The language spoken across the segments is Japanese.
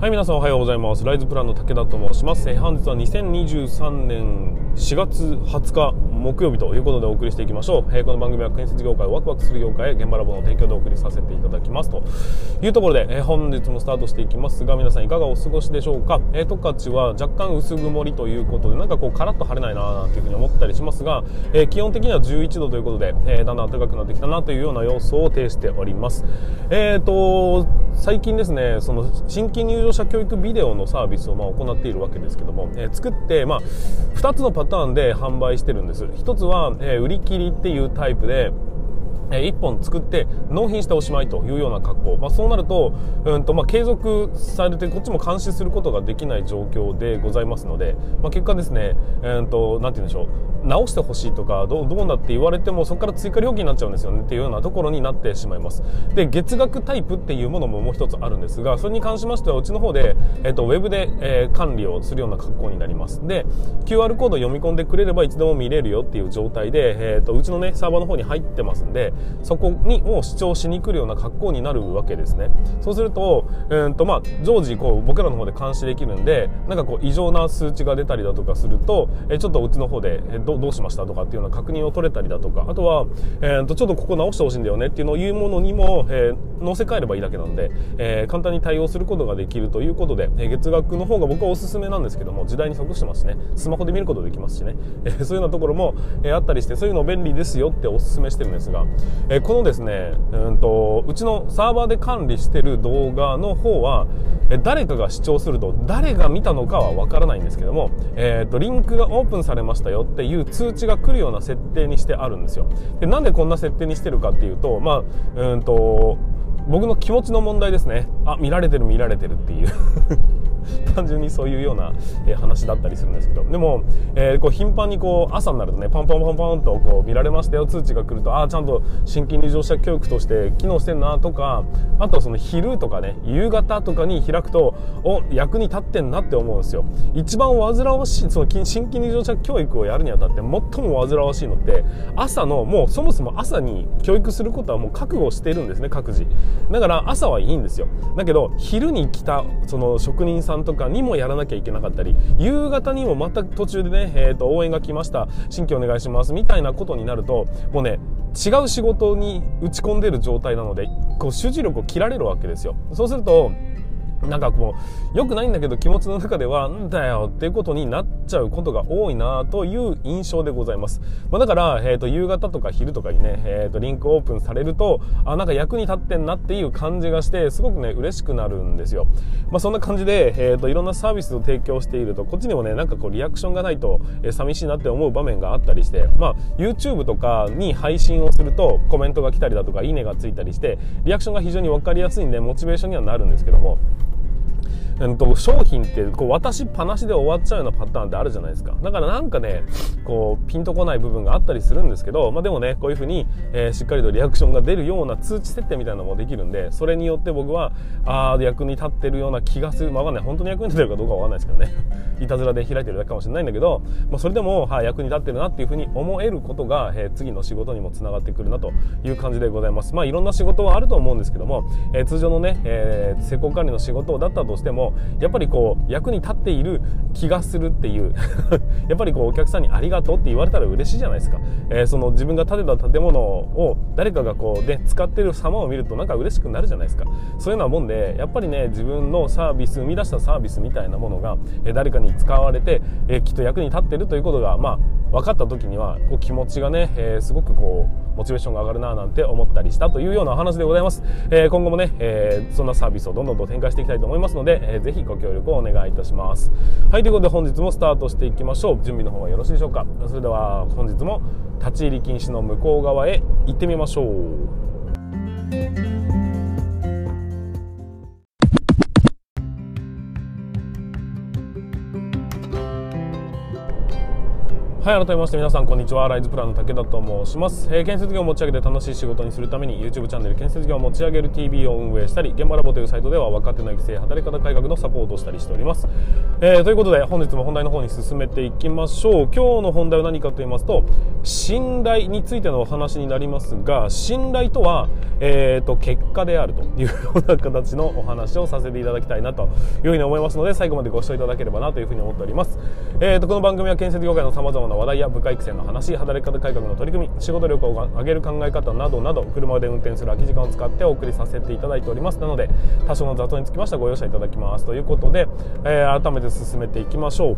はい皆さんおはようございます。ライズプランの武田と申します、えー、本日は2023年4月20日木曜日ということでお送りしていきましょう、えー、この番組は建設業界ワクワクする業界現場ラボの提供でお送りさせていただきますと。いうところで、えー、本日もスタートしていきますが皆さんいかがお過ごしでしょうか、えー、十勝は若干薄曇りということでなんかこうカラッと晴れないなーなんていうふうに思ったりしますが、えー、基本的には11度ということで、えー、だんだん暖かくなってきたなというような様子を呈しております。えーと最近ですねその新規入場者教育ビデオのサービスをまあ行っているわけですけども、えー、作って、まあ、2つのパターンで販売してるんです。1つは、えー、売り切りっていうタイプで1本作って納品しておしまいというような格好、まあ、そうなると,、うんとまあ、継続されてこっちも監視することができない状況でございますので、まあ、結果ですね、えーと、なんて言うんでしょう。直してほしいとかどうどうなって言われてもそこから追加料金になっちゃうんですよね。っていうようなところになってしまいます。で月額タイプっていうものももう一つあるんですがそれに関しましてはうちの方で、えーと、ウェブで、えー、管理をするような格好になります。で QR コード読み込んでくれればいつでも見れるよっていう状態で、えーとうちのねサーバーの方に入ってますんでそこにを主張しに来るような格好になるわけですね。そうすると,、うんとまあ、常時こう僕らの方で監視できるんでなんかこう異常な数値が出たりだとかすると、えちょっとうちの方でどどうしましたとかっていうような確認を取れたりだとかあとは、えー、とちょっとここ直してほしいんだよねっていうのを言うものにも、えー、載せ替えればいいだけなんで、えー、簡単に対応することができるということで、え月額の方が僕はおすすめなんですけども時代に即してますしね。スマホで見ることできますしね、えそういうようなところも、えあったりしてそういうの便利ですよっておすすめしてるんですが、えこのですね、うんと、うちのサーバーで管理してる動画の方は、え誰かが視聴すると誰が見たのかはわからないんですけども、えーと、リンクがオープンされましたよっていう通知が来るような設定にしてあるんですよ。でなんでこんな設定にしてるかっていうとまあうんと僕の気持ちの問題ですね。あ見られてる見られてるっていう。単純にそういうような、え話だったりするんですけど。でも、えー、こう頻繁にこう朝になるとねパンパンパンパンとこう見られましたよ。通知が来るとああちゃんと新規入場者教育として機能してんなとかあとはその昼とかね夕方とかに開くとお役に立ってんなって思うんですよ。一番煩わしいその新規入場者教育をやるにあたって最も煩わしいのって朝のもうそもそも朝に教育することはもう覚悟してるんですね各自。だから朝はいいんですよ。だけど昼に来たその職人さんとかにもやらなきゃいけなかったり夕方にもまた途中でね、えー、と応援が来ました。新規お願いしますみたいなことになるともうね違う仕事に打ち込んでる状態なのでこう集中力を切られるわけですよ。そうするとなんかこう、良くないんだけど気持ちの中では、んだよっていうことになっちゃうことが多いなという印象でございます。まあ、だから、え、ー、と、夕方とか昼とかにね、え、ー、と、リンクオープンされると、あ、なんか役に立ってんなっていう感じがして、すごくね、嬉しくなるんですよ。まあ、そんな感じで、え、ー、と、いろんなサービスを提供していると、こっちにもね、なんかこう、リアクションがないと、え寂しいなって思う場面があったりして、まあ、YouTube とかに配信をすると、コメントが来たりだとか、いいねがついたりして、リアクションが非常にわかりやすいんで、モチベーションにはなるんですけども、うんと、商品ってこう渡しっぱなしで終わっちゃうようなパターンってあるじゃないですか。だからなんかね、こう、ピンとこない部分があったりするんですけど、まあでもね、こういうふうに、えー、しっかりとリアクションが出るような通知設定みたいなのもできるんで、それによって僕は、ああ、役に立ってるような気がする。まあわかんない。本当に役に立てるかどうかわかんないですけどね。いたずらで開いてるだけかもしれないんだけど、まあそれでも、はい、役に立ってるなっていうふうに思えることが、えー、次の仕事にもつながってくるなという感じでございます。まあいろんな仕事はあると思うんですけども、えー、通常のね、えー、施工管理の仕事だったとしても、やっぱりこう、役に立っている気がするっていう やっぱりこうお客さんにありがとうって言われたら嬉しいじゃないですか、えー、その自分が建てた建物を誰かがこうで使ってる様を見るとなんか嬉しくなるじゃないですか。そういうようなもんでやっぱりね自分のサービス生み出したサービスみたいなものが、えー、誰かに使われて、えー、きっと役に立ってるということがまあ分かった時にはこう気持ちがね、え、すごくこうモチベーションが上がるななんて思ったりしたというような話でございます、えー、今後もね、えー、そんなサービスをどんどんと展開していきたいと思いますので、えー、ぜひご協力をお願いいたします。はいということで本日もスタートしていきましょう。準備の方はよろしいでしょうか。それでは本日も立ち入り禁止の向こう側へ行ってみましょう。はい改めまして皆さんこんにちは。ライズプランの武田と申します、えー、建設業を持ち上げて楽しい仕事にするために YouTube チャンネル建設業を持ち上げる TV を運営したり現場ラボというサイトでは若手の育成働き方改革のサポートをしたりしております、えー、ということで本日も本題の方に進めていきましょう。今日の本題は何かと言いますと信頼についてのお話になりますが信頼とは、えーと、結果であるというような形のお話をさせていただきたいなというふうに思いますので最後までご視聴いただければなというふうに思っております、えーと、この番組は建設業界のさまざまな話題や部下育成の話働き方改革の取り組み仕事力を上げる考え方などなど車で運転する空き時間を使ってお送りさせていただいておりますなので多少の雑音につきましてはご容赦いただきますということで、えー、改めて進めていきましょう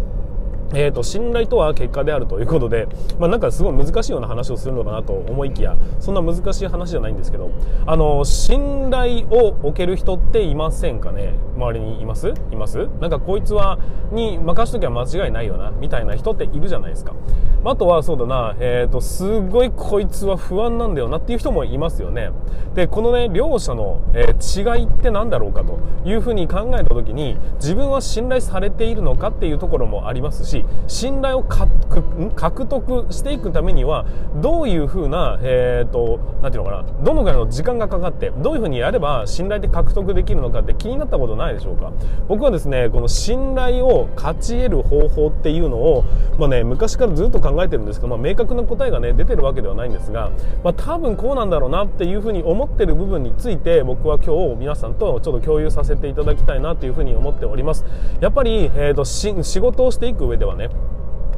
えーと、信頼とは結果であるということで、まあ、なんかすごい難しいような話をするのかなと思いきやそんな難しい話じゃないんですけどあの信頼を置ける人っていませんかね周りにいます？います？なんかこいつはに任しときゃ間違いないよなみたいな人っているじゃないですか。あとはそうだな、えーと、すごいこいつは不安なんだよなっていう人もいますよね。でこのね両者の、えー、違いって何だろうかというふうに考えた時に自分は信頼されているのかっていうところもありますし信頼を獲得していくためにはどういうふうな、えーと、なんていうのかなどのぐらいの時間がかかってどういうふうにやれば信頼で獲得できるのかって気になったことない？でしょうか。僕はですねこの信頼を勝ち得る方法っていうのを、まあね、昔からずっと考えてるんですけど、まあ、明確な答えがね出てるわけではないんですが、まあ、多分こうなんだろうなっていうふうに思ってる部分について僕は今日皆さんとちょっと共有させていただきたいなというふうに思っております。やっぱり、えーと、と仕事をしていく上ではね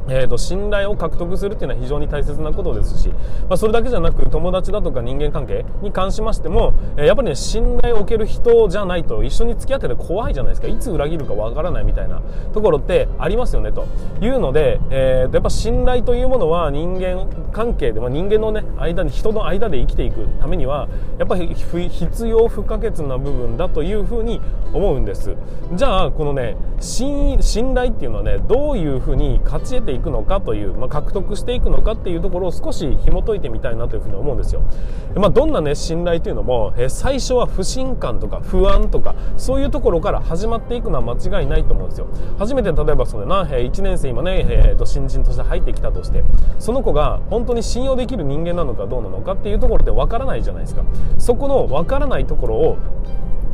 えーと、信頼を獲得するっていうのは非常に大切なことですし、まあ、それだけじゃなく友達だとか人間関係に関しましても、えー、やっぱりね信頼を受ける人じゃないと一緒に付き合ってて怖いじゃないですか。いつ裏切るかわからないみたいなところってありますよねというので、えー、やっぱ信頼というものは人間関係で、まあ、人間のね間に人の間で生きていくためにはやっぱり必要不可欠な部分だというふうに思うんです。じゃあこのね信頼っていうのはねどういうふうに勝ち得ていくのかという、まあ、獲得していくのかっていうところを少し紐解いてみたいなというふうに思うんですよ。まあ、どんなね、信頼というのも、え最初は不信感とか不安とか、そういうところから始まっていくのは間違いないと思うんですよ。初めて例えばそれな、え1年生今ね、えー、と新人として入ってきたとして、その子が本当に信用できる人間なのかどうなのかっていうところってわからないじゃないですか。そこのわからないところを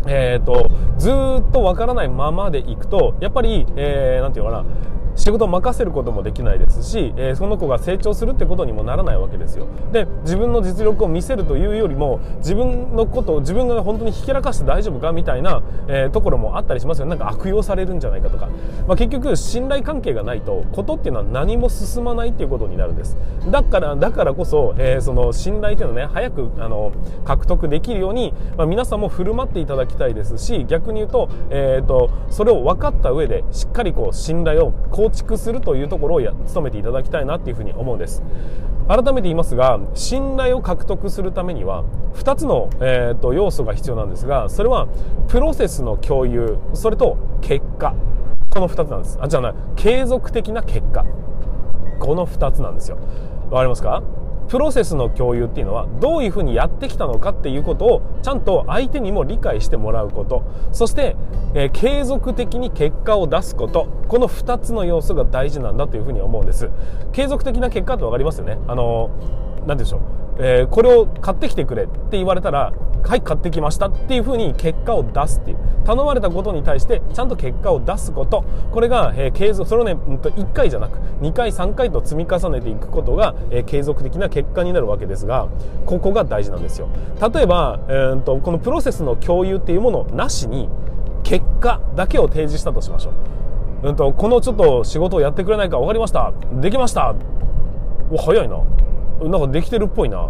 えーと、ずっとわからないままでいくとやっぱり、えー、ていうかな仕事を任せることもできないですし、えー、その子が成長するってことにもならないわけですよ。で自分の実力を見せるというよりも自分のことを自分が本当にひけらかして大丈夫かみたいな、えー、ところもあったりしますよ。なんか悪用されるんじゃないかとか、まあ、結局信頼関係がないとことっていうのは何も進まないっていうことになるんです。だからだからこそ、えー、その信頼っていうのをね早くあの獲得できるように、まあ、皆さんも振る舞っていただきたいですし逆に言うと,、えーと、それを分かった上でしっかりこう信頼を構築するというところをや努めていただきたいなっていうふうに思うんです。改めて言いますが信頼を獲得するためには2つの、えーと、要素が必要なんですがそれはプロセスの共有それと結果。この2つなんです。あじゃあない継続的な結果。この2つなんですよ。わかりますか？プロセスの共有っていうのはどういうふうにやってきたのかっていうことをちゃんと相手にも理解してもらうこと。そして、えー、継続的に結果を出すこと。この2つの要素が大事なんだというふうに思うんです。継続的な結果って分かりますよね。あの何でしょう。えー、これを買ってきてくれって言われたら、はい、買ってきましたっていうふうに結果を出すっていう。頼まれたことに対してちゃんと結果を出すこと。これが、えー、継続、それをね、うんと1回じゃなく、2回、3回と積み重ねていくことが、えー、継続的な結果になるわけですが、ここが大事なんですよ。例えば、えーと、このプロセスの共有っていうものなしに、結果だけを提示したとしましょう。うんと、このちょっと仕事をやってくれないか分かりました。できました。お、早いな。なんかできてるっぽいな。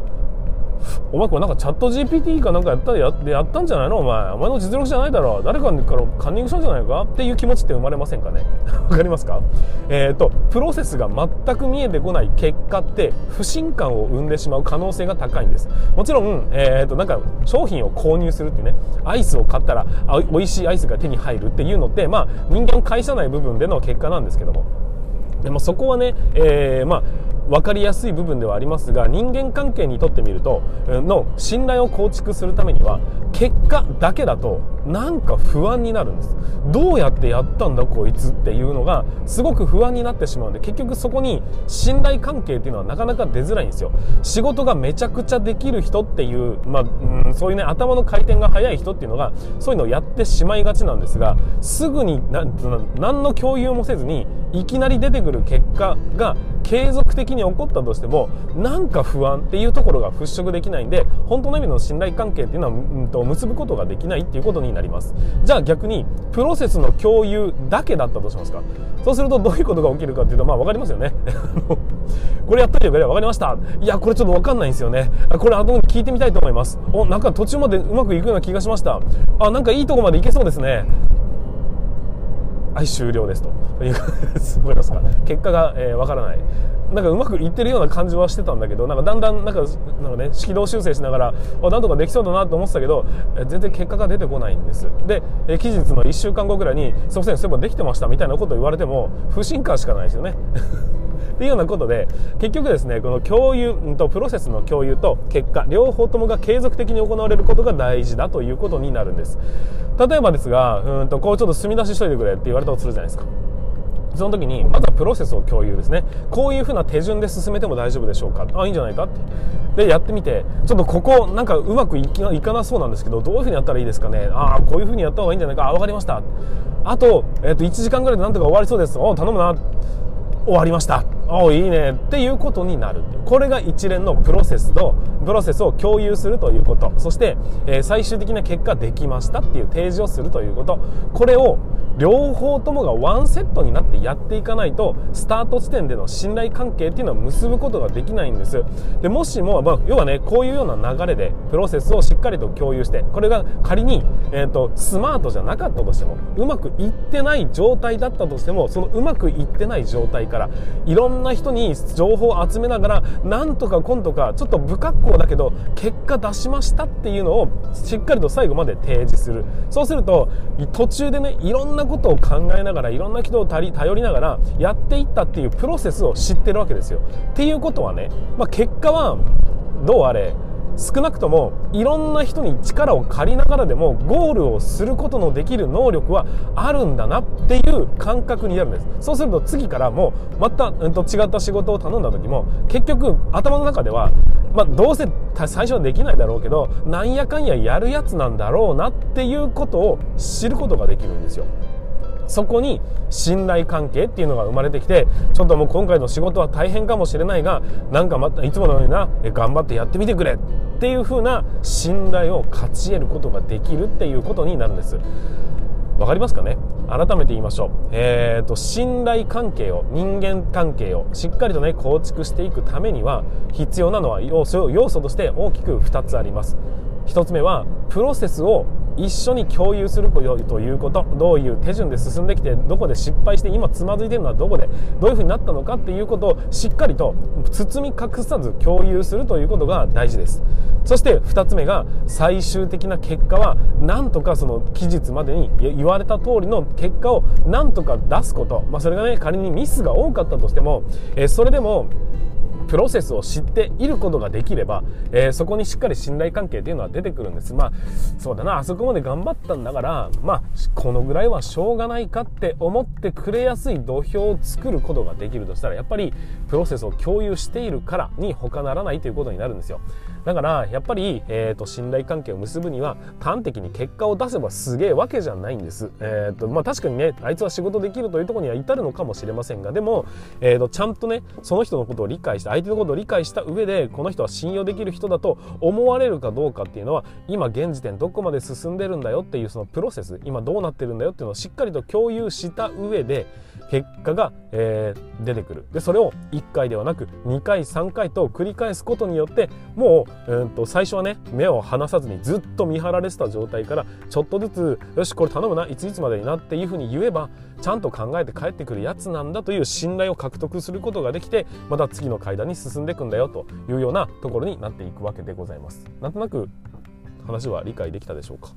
お前これなんかチャット GPT かなんかやったややったんじゃないの？お前。お前の実力じゃないだろ。誰かからカンニングしたんじゃないか？っていう気持ちって生まれませんかね？わかりますか？えっ、ー、と、プロセスが全く見えてこない結果って不信感を生んでしまう可能性が高いんです。もちろん、えっ、ー、と、なんか商品を購入するってね、アイスを買ったらあ美味しいアイスが手に入るっていうのって、まあ人間を介さない部分での結果なんですけども。でもそこはね、えー、まあ分かりやすい部分ではありますが人間関係にとってみるとの信頼を構築するためには結果だけだとなんか不安になるんです。どうやってやったんだこいつっていうのがすごく不安になってしまうんで結局そこに信頼関係っていうのはなかなか出づらいんですよ。仕事がめちゃくちゃできる人っていう、まあ、うん、そういうね頭の回転が速い人っていうのがそういうのをやってしまいがちなんですがすぐに何の共有もせずにいきなり出てくる結果が継続的に起こったとしてもなんか不安っていうところが払拭できないんで本当の意味の信頼関係っていうのは、うん、と結ぶことができないっていうことになります。じゃあ逆にプロセスの共有だけだったとしますか。そうするとどういうことが起きるかっていうとまあ分かりますよね。これやっといてくれ分かりました。いやこれちょっと分かんないんですよね。これ後に聞いてみたいと思います。おなんか途中までうまくいくような気がしました。あなんかいいとこまでいけそうですね。はい終了ですと。い うすごいですか。結果が、えー、分からない。なんかうまくいってるような感じはしてたんだけどなんかだんだんなんかなんかね軌道修正しながらあなんとかできそうだなと思ってたけど全然結果が出てこないんです。で、期日の1週間後ぐらいに「すいませんそういえばできてました」みたいなことを言われても不信感しかないですよね。っていうようなことで結局ですねこの共有とプロセスの共有と結果両方ともが継続的に行われることが大事だということになるんです。例えばですがうんとこうちょっと墨出ししといてくれって言われたとするじゃないですか。その時にまずはプロセスを共有ですね。こういうふうな手順で進めても大丈夫でしょうか。あいいんじゃないかって。でやってみてちょっとここなんかうまくいかなそうなんですけどどういうふうにやったらいいですかね。ああこういうふうにやった方がいいんじゃないか。あ分かりました。あと,、えー、と1時間ぐらいでなんとか終わりそうです。お頼むな。終わりました。おいいね。っていうことになる。これが一連のプロセスとプロセスを共有するということ。そして、えー、最終的な結果できましたっていう提示をするということ。これを両方ともがワンセットになってやっていかないとスタート地点での信頼関係っていうのは結ぶことができないんです。でもしも、まあ、要はねこういうような流れでプロセスをしっかりと共有してこれが仮に、えーと、スマートじゃなかったとしてもうまくいってない状態だったとしてもそのうまくいってない状態からいろんな人に情報を集めながらなんとか今とかちょっと不格好だけど結果出しましたっていうのをしっかりと最後まで提示する。そうすると途中でねいろんなことを考えながらいろんな人を頼りながらやっていったっていうプロセスを知ってるわけですよ。っていうことはね、まあ、結果はどうあれ少なくともいろんな人に力を借りながらでもゴールをすることのできる能力はあるんだなっていう感覚になるんですそうすると次からもうまた、うん、と違った仕事を頼んだ時も結局頭の中では、まあ、どうせ最初はできないだろうけどなんやかんややるやつなんだろうなっていうことを知ることができるんですよそこに信頼関係っていうのが生まれてきてちょっともう今回の仕事は大変かもしれないがなんかまたいつものようにな頑張ってやってみてくれっていう風な信頼を勝ち得ることができるっていうことになるんですわかりますかね？改めて言いましょう。えーと、信頼関係を、人間関係をしっかりとね、構築していくためには、必要なのは要素要素として大きく2つあります。1つ目は、プロセスを一緒に共有するということどういう手順で進んできてどこで失敗して今つまずいてるのはどこでどういうふうになったのかっていうことをしっかりと包み隠さず共有するということが大事です。そして2つ目が最終的な結果はなんとかその期日までに言われた通りの結果をなんとか出すこと、まあ、それがね仮にミスが多かったとしても、えそれでもプロセスを知っていることができれば、えー、そこにしっかり信頼関係っていうのは出てくるんです。まあ、そうだな、あそこまで頑張ったんだから、まあ、このぐらいはしょうがないかって思ってくれやすい土俵を作ることができるとしたら、やっぱりプロセスを共有しているからに他ならないということになるんですよ。だからやっぱり、えーと、信頼関係を結ぶには端的に結果を出せばすげえわけじゃないんです。えーとまあ、確かにねあいつは仕事できるというところには至るのかもしれませんがでも、えーと、ちゃんとねその人のことを理解して相手のことを理解した上でこの人は信用できる人だと思われるかどうかっていうのは今現時点どこまで進んでるんだよっていうそのプロセス今どうなってるんだよっていうのをしっかりと共有した上で結果が、えー、出てくるでそれを1回ではなく2回3回と繰り返すことによってもう、うんと最初はね目を離さずにずっと見張られてた状態からちょっとずつよしこれ頼むないついつまでになっていうふうに言えばちゃんと考えて帰ってくるやつなんだという信頼を獲得することができてまた次の階段に進んでいくんだよというようなところになっていくわけでございます。なんとなく話は理解できたでしょうか？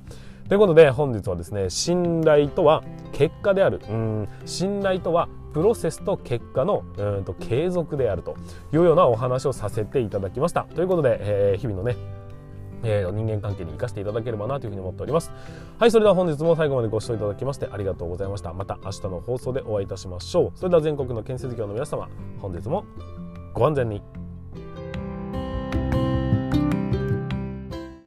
ということで本日はですね信頼とは結果であるうん信頼とはプロセスと結果のうんと継続であるというようなお話をさせていただきましたということで、えー、日々のねえー、人間関係に生かしていただければなというふうに思っております。はい、それでは本日も最後までご視聴いただきましてありがとうございました。また明日の放送でお会いいたしましょう。それでは全国の建設業の皆様、本日もご安全に。